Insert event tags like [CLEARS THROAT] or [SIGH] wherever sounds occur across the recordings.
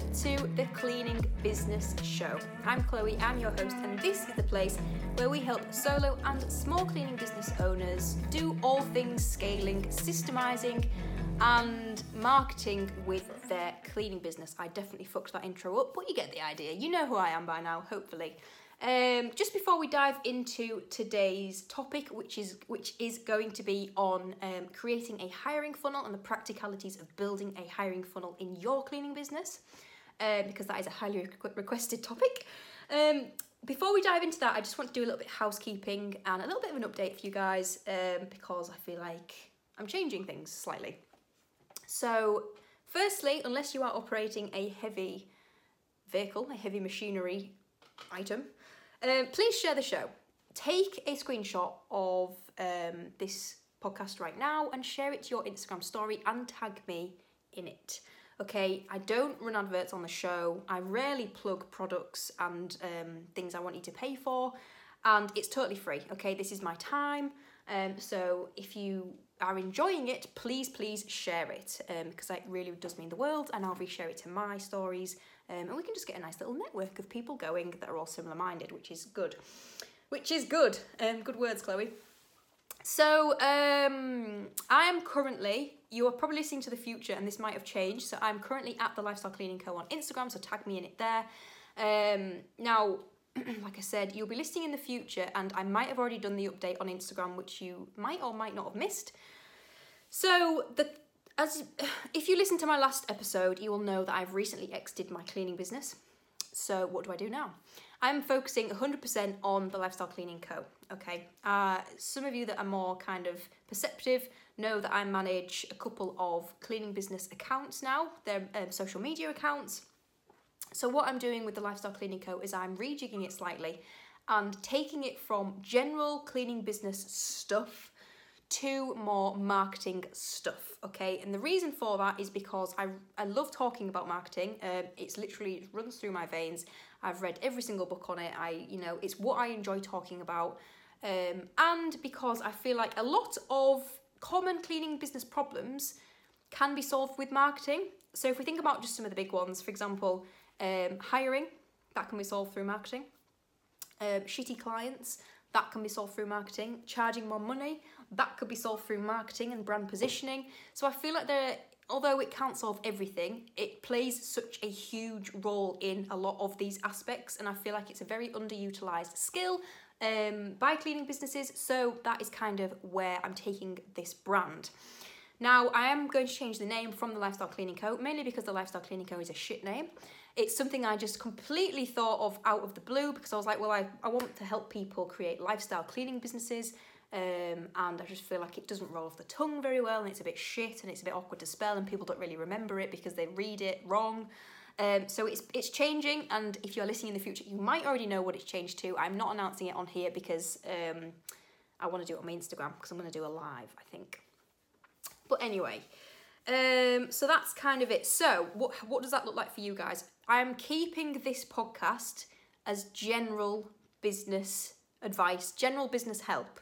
to the Cleaning Business Show. I'm Chloe, I'm your host, and this is the place where we help solo and small cleaning business owners do all things scaling, systemizing, and marketing with their cleaning business. I definitely fucked that intro up, but you get the idea. You know who I am by now, hopefully. Um, just before we dive into today's topic, which is which is going to be on um, creating a hiring funnel and the practicalities of building a hiring funnel in your cleaning business, um, because that is a highly requested topic. Um, before we dive into that, I just want to do a little bit of housekeeping and a little bit of an update for you guys um, because I feel like I'm changing things slightly. So, firstly, unless you are operating a heavy vehicle, a heavy machinery item, um, please share the show. Take a screenshot of um, this podcast right now and share it to your Instagram story and tag me in it. Okay, I don't run adverts on the show. I rarely plug products and um, things I want you to pay for, and it's totally free. Okay, this is my time. Um, so if you are enjoying it, please, please share it um, because it really does mean the world, and I'll reshare it to my stories um, and we can just get a nice little network of people going that are all similar minded, which is good. Which is good. Um, good words, Chloe. So, um, I am currently, you are probably listening to the future and this might have changed. So, I'm currently at the Lifestyle Cleaning Co. on Instagram, so tag me in it there. Um, now, [CLEARS THROAT] like I said, you'll be listening in the future, and I might have already done the update on Instagram, which you might or might not have missed. So, the as [SIGHS] if you listen to my last episode, you will know that I've recently exited my cleaning business. So what do I do now? I'm focusing 100% on the Lifestyle Cleaning Co. Okay. Uh, some of you that are more kind of perceptive know that I manage a couple of cleaning business accounts now. They're um, social media accounts. So what I'm doing with the Lifestyle Cleaning Co. is I'm rejigging it slightly and taking it from general cleaning business stuff to more marketing stuff okay? And the reason for that is because i, I love talking about marketing. Um, it's literally it runs through my veins. I've read every single book on it. I you know it's what i enjoy talking about. Um, and because i feel like a lot of common cleaning business problems can be solved with marketing. So if we think about just some of the big ones for example um, hiring that can be solved through marketing. Um, shitty clients that can be solved through marketing charging more money that could be solved through marketing and brand positioning. So I feel like there, although it can't solve everything, it plays such a huge role in a lot of these aspects, and I feel like it's a very underutilized skill um, by cleaning businesses. So that is kind of where I'm taking this brand. Now, I am going to change the name from the Lifestyle Cleaning Co. mainly because the Lifestyle Cleaning Co. is a shit name. It's something I just completely thought of out of the blue because I was like, well, I, I want to help people create lifestyle cleaning businesses um, and I just feel like it doesn't roll off the tongue very well, and it's a bit shit, and it's a bit awkward to spell, and people don't really remember it because they read it wrong. Um, so it's it's changing, and if you're listening in the future, you might already know what it's changed to. I'm not announcing it on here because um, I want to do it on my Instagram because I'm going to do a live, I think. But anyway, um, so that's kind of it. So what what does that look like for you guys? I am keeping this podcast as general business advice, general business help.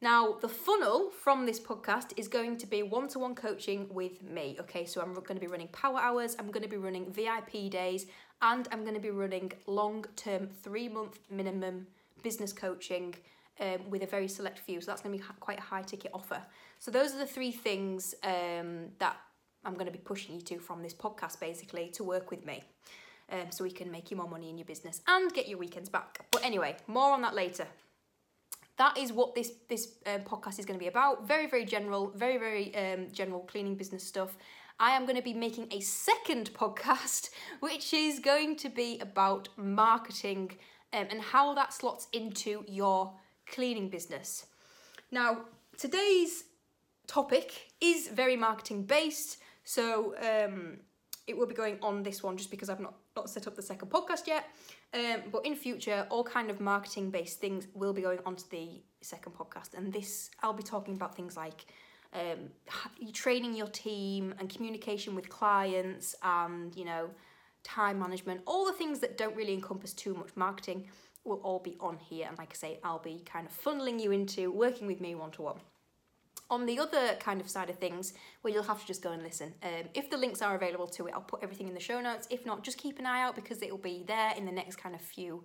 Now, the funnel from this podcast is going to be one to one coaching with me. Okay, so I'm going to be running power hours, I'm going to be running VIP days, and I'm going to be running long term, three month minimum business coaching um, with a very select few. So that's going to be quite a high ticket offer. So, those are the three things um, that I'm going to be pushing you to from this podcast basically to work with me. Um, so we can make you more money in your business and get your weekends back. But anyway, more on that later that is what this this um, podcast is going to be about. Very very general, very very um, general cleaning business stuff. I am going to be making a second [LAUGHS] podcast, which is going to be about marketing um, and how that slots into your cleaning business. Now, today's topic is very marketing based, so um, it will be going on this one just because I've not, not set up the second podcast yet. Um, but in future, all kind of marketing based things will be going onto the second podcast. And this, I'll be talking about things like um, training your team and communication with clients and, you know, time management, all the things that don't really encompass too much marketing will all be on here. And like I say, I'll be kind of funneling you into working with me one to one. On the other kind of side of things, well, you'll have to just go and listen. Um, if the links are available to it, I'll put everything in the show notes. If not, just keep an eye out because it will be there in the next kind of few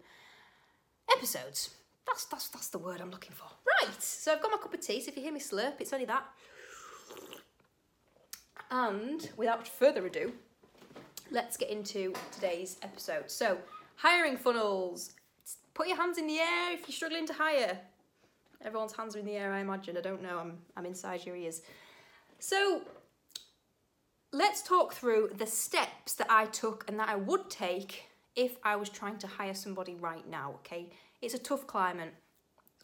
episodes. That's that's that's the word I'm looking for. Right. So I've got my cup of tea. So if you hear me slurp, it's only that. And without further ado, let's get into today's episode. So, hiring funnels. Put your hands in the air if you're struggling to hire. Everyone's hands are in the air, I imagine. I don't know. I'm I'm inside your ears. So, let's talk through the steps that I took and that I would take if I was trying to hire somebody right now, okay? It's a tough climate.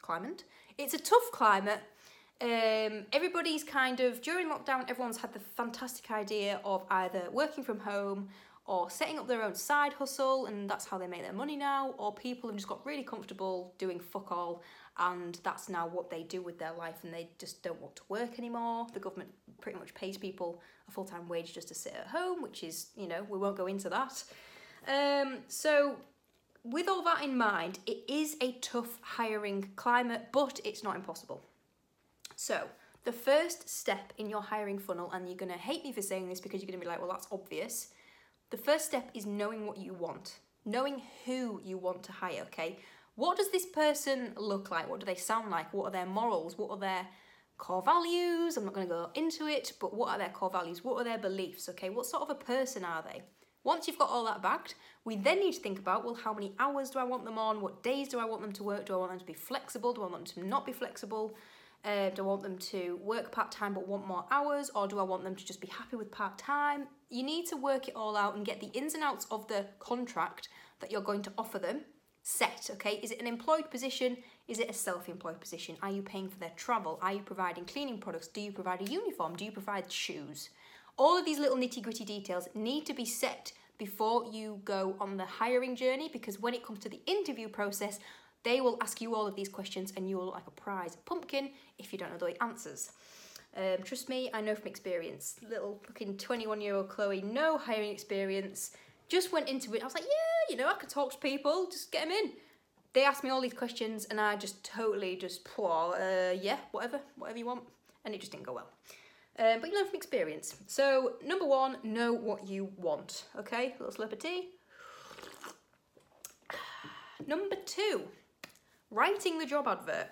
Climate? It's a tough climate. Um, everybody's kind of, during lockdown, everyone's had the fantastic idea of either working from home or setting up their own side hustle, and that's how they make their money now, or people have just got really comfortable doing fuck all, and that's now what they do with their life, and they just don't want to work anymore. The government pretty much pays people a full time wage just to sit at home, which is, you know, we won't go into that. Um, so, with all that in mind, it is a tough hiring climate, but it's not impossible. So, the first step in your hiring funnel, and you're going to hate me for saying this because you're going to be like, well, that's obvious, the first step is knowing what you want, knowing who you want to hire, okay? What does this person look like? What do they sound like? What are their morals? What are their core values? I'm not going to go into it, but what are their core values? What are their beliefs, okay? What sort of a person are they? Once you've got all that backed, we then need to think about well, how many hours do I want them on? What days do I want them to work? Do I want them to be flexible? Do I want them to not be flexible? Uh, do I want them to work part time but want more hours, or do I want them to just be happy with part time? You need to work it all out and get the ins and outs of the contract that you're going to offer them set. Okay, is it an employed position? Is it a self employed position? Are you paying for their travel? Are you providing cleaning products? Do you provide a uniform? Do you provide shoes? All of these little nitty gritty details need to be set before you go on the hiring journey because when it comes to the interview process, they will ask you all of these questions and you will look like a prize pumpkin if you don't know the answers. Um, trust me, I know from experience. Little fucking 21 year old Chloe, no hiring experience, just went into it. I was like, yeah, you know, I could talk to people, just get them in. They asked me all these questions and I just totally just, uh, yeah, whatever, whatever you want. And it just didn't go well. Um, but you learn from experience. So, number one, know what you want. Okay, little slip of tea. Number two, Writing the job advert.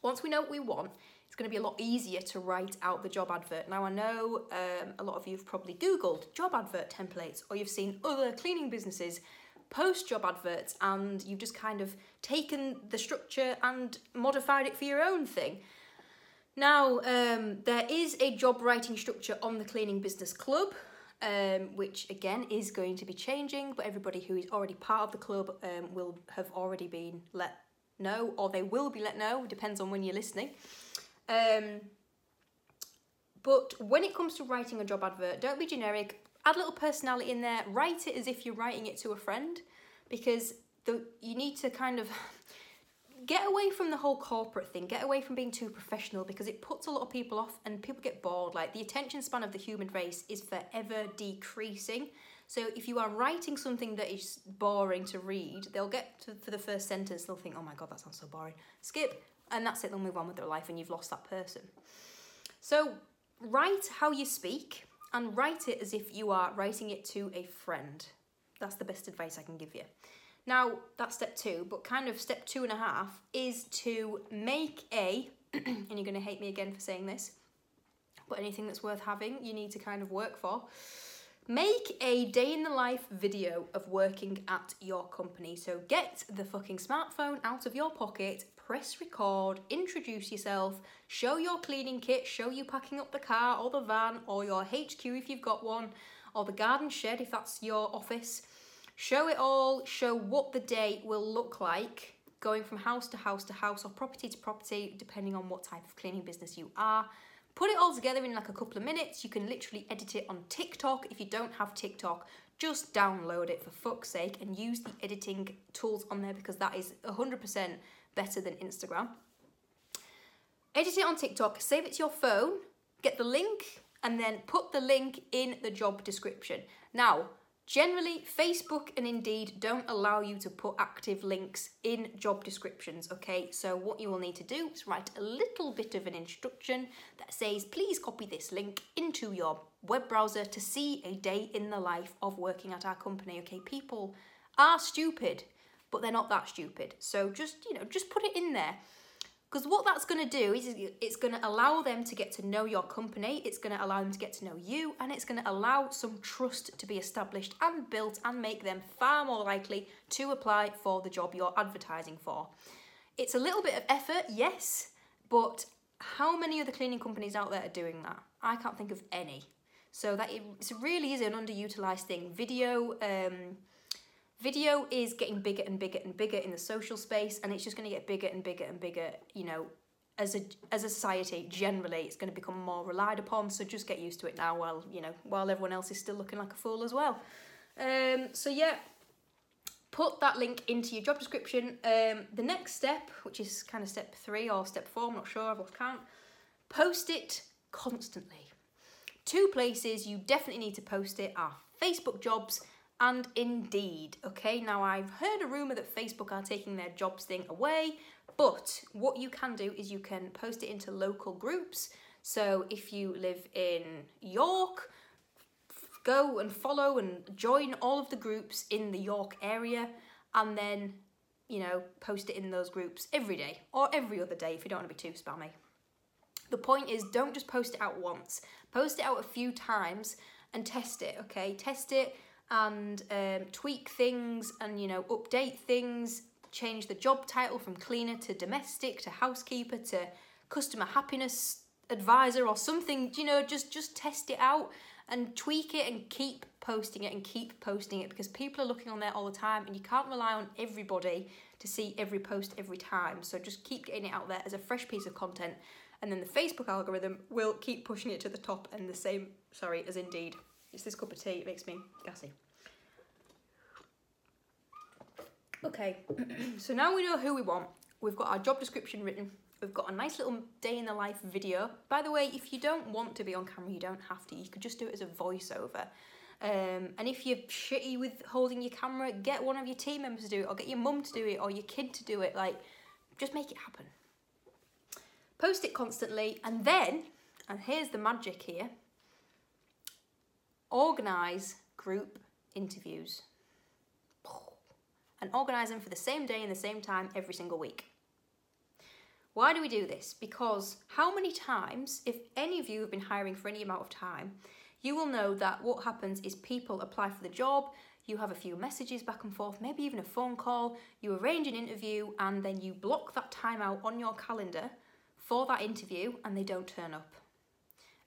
Once we know what we want, it's going to be a lot easier to write out the job advert. Now, I know um, a lot of you have probably Googled job advert templates or you've seen other cleaning businesses post job adverts and you've just kind of taken the structure and modified it for your own thing. Now, um, there is a job writing structure on the Cleaning Business Club, um, which again is going to be changing, but everybody who is already part of the club um, will have already been let know, or they will be let know, depends on when you're listening. Um, but when it comes to writing a job advert, don't be generic. Add a little personality in there. Write it as if you're writing it to a friend, because the you need to kind of [LAUGHS] get away from the whole corporate thing. Get away from being too professional because it puts a lot of people off, and people get bored. Like the attention span of the human race is forever decreasing. So if you are writing something that is boring to read, they'll get to for the first sentence, they'll think, oh my god, that sounds so boring. Skip, and that's it, they'll move on with their life and you've lost that person. So write how you speak and write it as if you are writing it to a friend. That's the best advice I can give you. Now, that's step two, but kind of step two and a half is to make a, [CLEARS THROAT] and you're going to hate me again for saying this, but anything that's worth having, you need to kind of work for. Make a day in the life video of working at your company. So get the fucking smartphone out of your pocket, press record, introduce yourself, show your cleaning kit, show you packing up the car or the van or your HQ if you've got one, or the garden shed if that's your office. Show it all, show what the day will look like going from house to house to house or property to property, depending on what type of cleaning business you are. Put it all together in like a couple of minutes. You can literally edit it on TikTok. If you don't have TikTok, just download it for fuck's sake and use the editing tools on there because that is 100% better than Instagram. Edit it on TikTok, save it to your phone, get the link, and then put the link in the job description. Now, Generally, Facebook and Indeed don't allow you to put active links in job descriptions, okay? So, what you will need to do is write a little bit of an instruction that says, please copy this link into your web browser to see a day in the life of working at our company, okay? People are stupid, but they're not that stupid. So, just, you know, just put it in there. Because what that's going to do is it's going to allow them to get to know your company, it's going to allow them to get to know you, and it's going to allow some trust to be established and built and make them far more likely to apply for the job you're advertising for. It's a little bit of effort, yes, but how many other cleaning companies out there are doing that? I can't think of any. So that it really is an underutilized thing. Video, um, Video is getting bigger and bigger and bigger in the social space, and it's just going to get bigger and bigger and bigger. You know, as a as a society, generally, it's going to become more relied upon. So just get used to it now, while you know, while everyone else is still looking like a fool as well. Um, so yeah, put that link into your job description. Um, the next step, which is kind of step three or step four, I'm not sure, I've lost count. Post it constantly. Two places you definitely need to post it are Facebook jobs and Indeed. Okay, now I've heard a rumour that Facebook are taking their jobs thing away, but what you can do is you can post it into local groups. So if you live in York, go and follow and join all of the groups in the York area and then, you know, post it in those groups every day or every other day if you don't want to be too spammy. The point is, don't just post it out once, post it out a few times and test it, okay? Test it and um, tweak things and you know update things change the job title from cleaner to domestic to housekeeper to customer happiness advisor or something you know just just test it out and tweak it and keep posting it and keep posting it because people are looking on there all the time and you can't rely on everybody to see every post every time. So just keep getting it out there as a fresh piece of content and then the facebook algorithm will keep pushing it to the top and the same sorry as indeed it's this cup of tea, it makes me gassy. Okay, [CLEARS THROAT] so now we know who we want. We've got our job description written. We've got a nice little day in the life video. By the way, if you don't want to be on camera, you don't have to. You could just do it as a voiceover. Um, and if you're shitty with holding your camera, get one of your team members to do it, or get your mum to do it, or your kid to do it. Like, just make it happen. Post it constantly, and then, and here's the magic here organise group interviews and organise them for the same day and the same time every single week. Why do we do this? Because how many times, if any of you have been hiring for any amount of time, you will know that what happens is people apply for the job, you have a few messages back and forth, maybe even a phone call, you arrange an interview, and then you block that time out on your calendar for that interview and they don't turn up.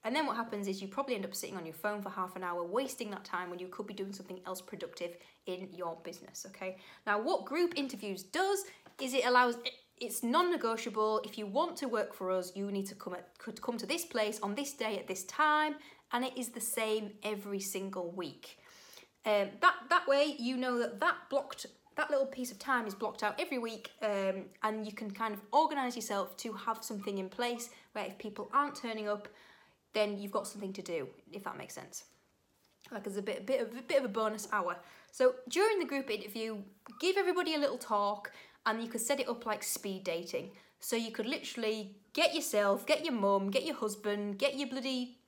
And then what happens is you probably end up sitting on your phone for half an hour, wasting that time when you could be doing something else productive in your business. Okay. Now, what group interviews does is it allows it's non-negotiable. If you want to work for us, you need to come at, could come to this place on this day at this time, and it is the same every single week. Um, that that way, you know that that blocked that little piece of time is blocked out every week, um, and you can kind of organise yourself to have something in place where if people aren't turning up, then you've got something to do, if that makes sense. Like as a bit, a bit of a bit of a bonus hour. So during the group interview, give everybody a little talk, and you could set it up like speed dating. So you could literally get yourself, get your mum, get your husband, get your bloody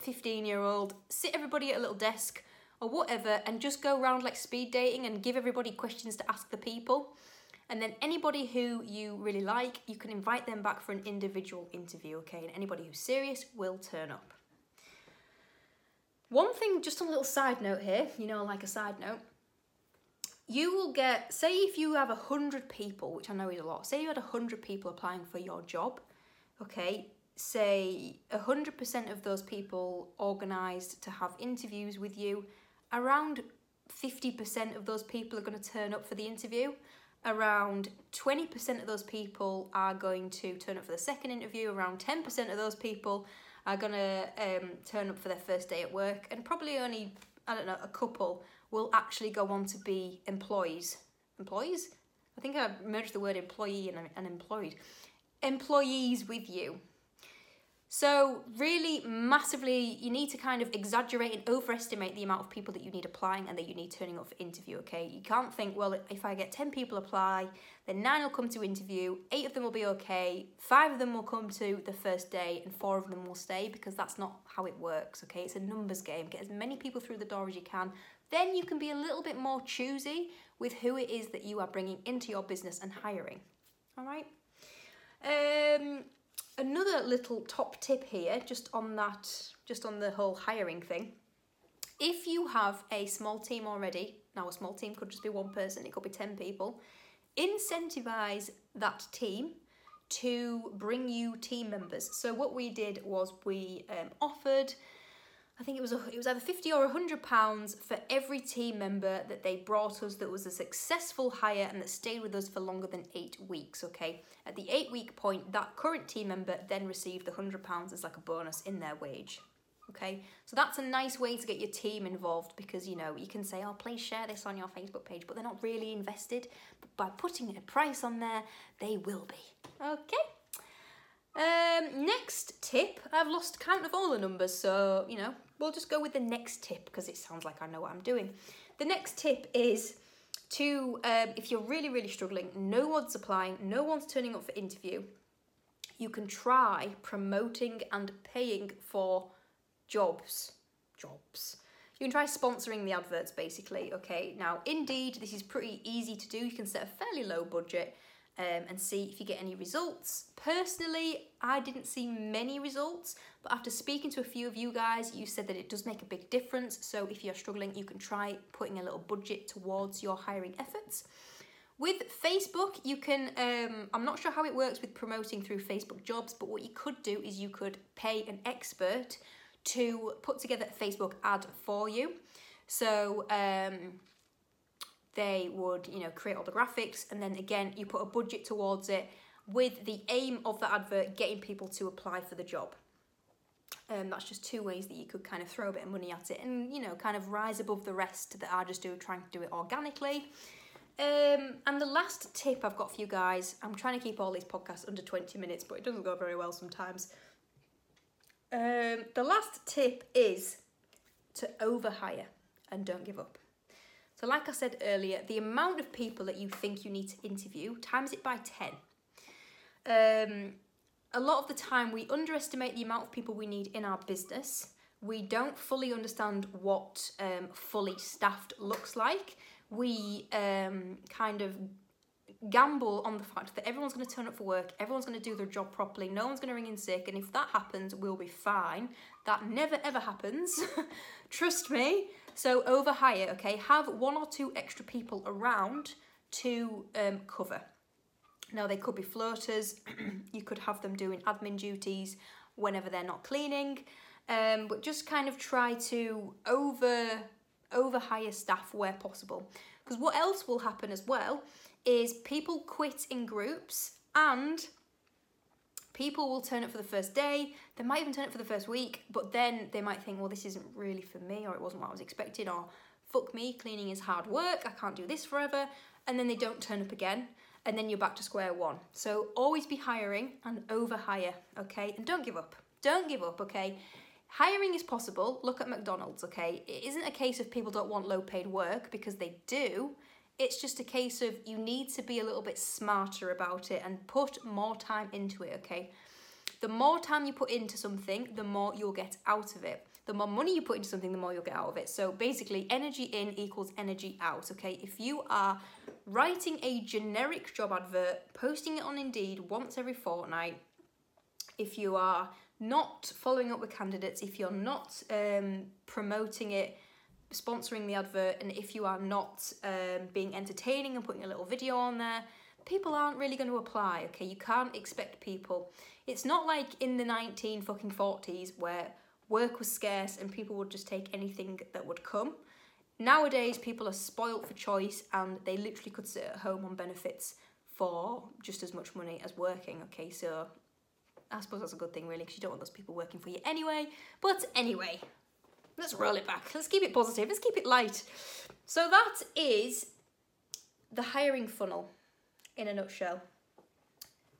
15 year old, sit everybody at a little desk or whatever, and just go around like speed dating and give everybody questions to ask the people. And then anybody who you really like, you can invite them back for an individual interview, okay? And anybody who's serious will turn up. One thing, just a little side note here, you know, like a side note, you will get, say if you have a hundred people, which I know is a lot, say you had a hundred people applying for your job, okay, say a hundred percent of those people organised to have interviews with you, around 50% of those people are going to turn up for the interview around 20% of those people are going to turn up for the second interview, around 10% of those people are going to um, turn up for their first day at work, and probably only, I don't know, a couple will actually go on to be employees. Employees? I think I merged the word employee and, and employed. Employees with you. So, really, massively, you need to kind of exaggerate and overestimate the amount of people that you need applying and that you need turning up for interview, okay? You can't think, well, if I get 10 people apply, then nine will come to interview, eight of them will be okay, five of them will come to the first day, and four of them will stay because that's not how it works, okay? It's a numbers game. Get as many people through the door as you can. Then you can be a little bit more choosy with who it is that you are bringing into your business and hiring, all right? Um, another little top tip here, just on that, just on the whole hiring thing. If you have a small team already, now a small team could just be one person, it could be 10 people, incentivize that team to bring you team members. So what we did was we um, offered I think it was it was either 50 or 100 pounds for every team member that they brought us that was a successful hire and that stayed with us for longer than 8 weeks, okay? At the 8 week point, that current team member then received the 100 pounds as like a bonus in their wage. Okay, so that's a nice way to get your team involved because you know you can say, "Oh, please share this on your Facebook page," but they're not really invested. But by putting a price on there, they will be. Okay. Um, next tip, I've lost count of all the numbers, so you know we'll just go with the next tip because it sounds like I know what I'm doing. The next tip is to, um, if you're really, really struggling, no one's applying, no one's turning up for interview, you can try promoting and paying for jobs. Jobs. You can try sponsoring the adverts basically. Okay, now Indeed, this is pretty easy to do. You can set a fairly low budget um, and see if you get any results. Personally, I didn't see many results, but after speaking to a few of you guys, you said that it does make a big difference. So if you're struggling, you can try putting a little budget towards your hiring efforts. With Facebook, you can, um, I'm not sure how it works with promoting through Facebook jobs, but what you could do is you could pay an expert to put together a Facebook ad for you. So, um, they would, you know, create all the graphics and then again you put a budget towards it with the aim of the advert getting people to apply for the job. Um, that's just two ways that you could kind of throw a bit of money at it and you know kind of rise above the rest that are just do trying to do it organically. Um, and the last tip I've got for you guys, I'm trying to keep all these podcasts under 20 minutes, but it doesn't go very well sometimes. Um, the last tip is to overhire and don't give up. So, like I said earlier, the amount of people that you think you need to interview, times it by 10. Um, a lot of the time, we underestimate the amount of people we need in our business. We don't fully understand what um, fully staffed looks like. We um, kind of gamble on the fact that everyone's going to turn up for work, everyone's going to do their job properly, no one's going to ring in sick, and if that happens, we'll be fine. That never ever happens. [LAUGHS] Trust me. So overhire, okay? Have one or two extra people around to um, cover. Now they could be floaters. [CLEARS THROAT] you could have them doing admin duties whenever they're not cleaning. Um, but just kind of try to over overhire staff where possible. Because what else will happen as well is people quit in groups and people will turn up for the first day they might even turn up for the first week but then they might think well this isn't really for me or it wasn't what i was expecting or fuck me cleaning is hard work i can't do this forever and then they don't turn up again and then you're back to square one. So always be hiring and over hire okay? And don't give up. Don't give up okay? Hiring is possible. Look at mcdonald's okay? It isn't a case of people don't want low paid work because they do it's just a case of you need to be a little bit smarter about it and put more time into it, okay? The more time you put into something, the more you'll get out of it. The more money you put into something, the more you'll get out of it. So basically, energy in equals energy out, okay? If you are writing a generic job advert, posting it on Indeed once every fortnight, if you are not following up with candidates, if you're not um, promoting it sponsoring the advert and if you are not um, being entertaining and putting a little video on there people aren't really going to apply okay? You can't expect people. It's not like in the 19 fucking 40s where work was scarce and people would just take anything that would come. Nowadays people are spoilt for choice and they literally could sit at home on benefits for just as much money as working okay? So I suppose that's a good thing really because you don't want those people working for you anyway. But anyway let's roll it back. Let's keep it positive. Let's keep it light. So that is the hiring funnel in a nutshell.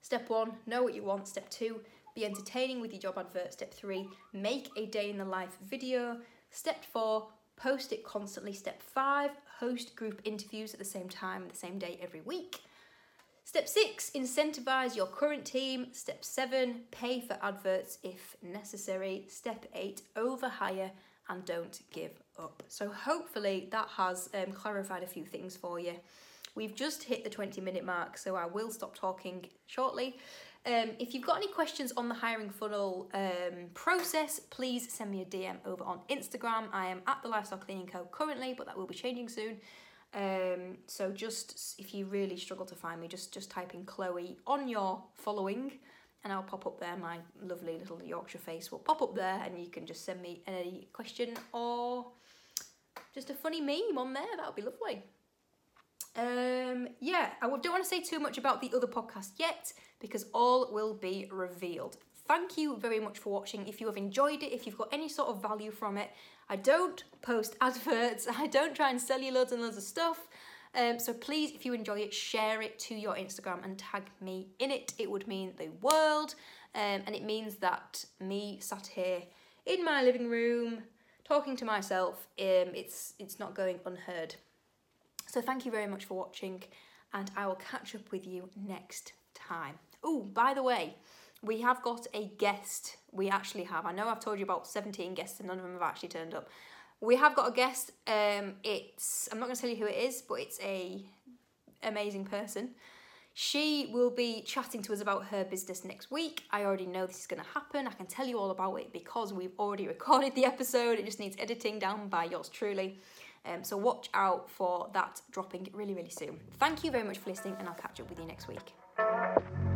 Step one, know what you want. Step two, be entertaining with your job advert. Step three, make a day in the life video. Step four, post it constantly. Step five, host group interviews at the same time, the same day every week. Step six, incentivize your current team. Step seven, pay for adverts if necessary. Step eight, overhire and don't give up. So, hopefully, that has um, clarified a few things for you. We've just hit the 20 minute mark, so I will stop talking shortly. Um, if you've got any questions on the hiring funnel um, process, please send me a DM over on Instagram. I am at the Lifestyle Cleaning Co currently, but that will be changing soon. Um, so just if you really struggle to find me, just just type in Chloe on your following, and I'll pop up there. My lovely little Yorkshire face will pop up there, and you can just send me a question or just a funny meme on there. That would be lovely. Um, yeah, I don't want to say too much about the other podcast yet because all will be revealed. Thank you very much for watching. If you have enjoyed it, if you've got any sort of value from it, I don't post [LAUGHS] adverts, I don't try and sell you loads and loads of stuff. Um, so please, if you enjoy it, share it to your Instagram and tag me in it. It would mean the world. Um, and it means that me sat here in my living room talking to myself, um, it's, it's not going unheard. So thank you very much for watching and I will catch up with you next time. Oh, by the way, we have got a guest. We actually have. I know I've told you about 17 guests and none of them have actually turned up. We have got a guest. Um, it's I'm not going to tell you who it is, but it's a amazing person. She will be chatting to us about her business next week. I already know this is going to happen. I can tell you all about it because we've already [LAUGHS] recorded the episode. It just needs editing down by yours truly. Um, so watch out for that dropping really, really soon. Thank you very much for listening, and I'll catch up with you next week.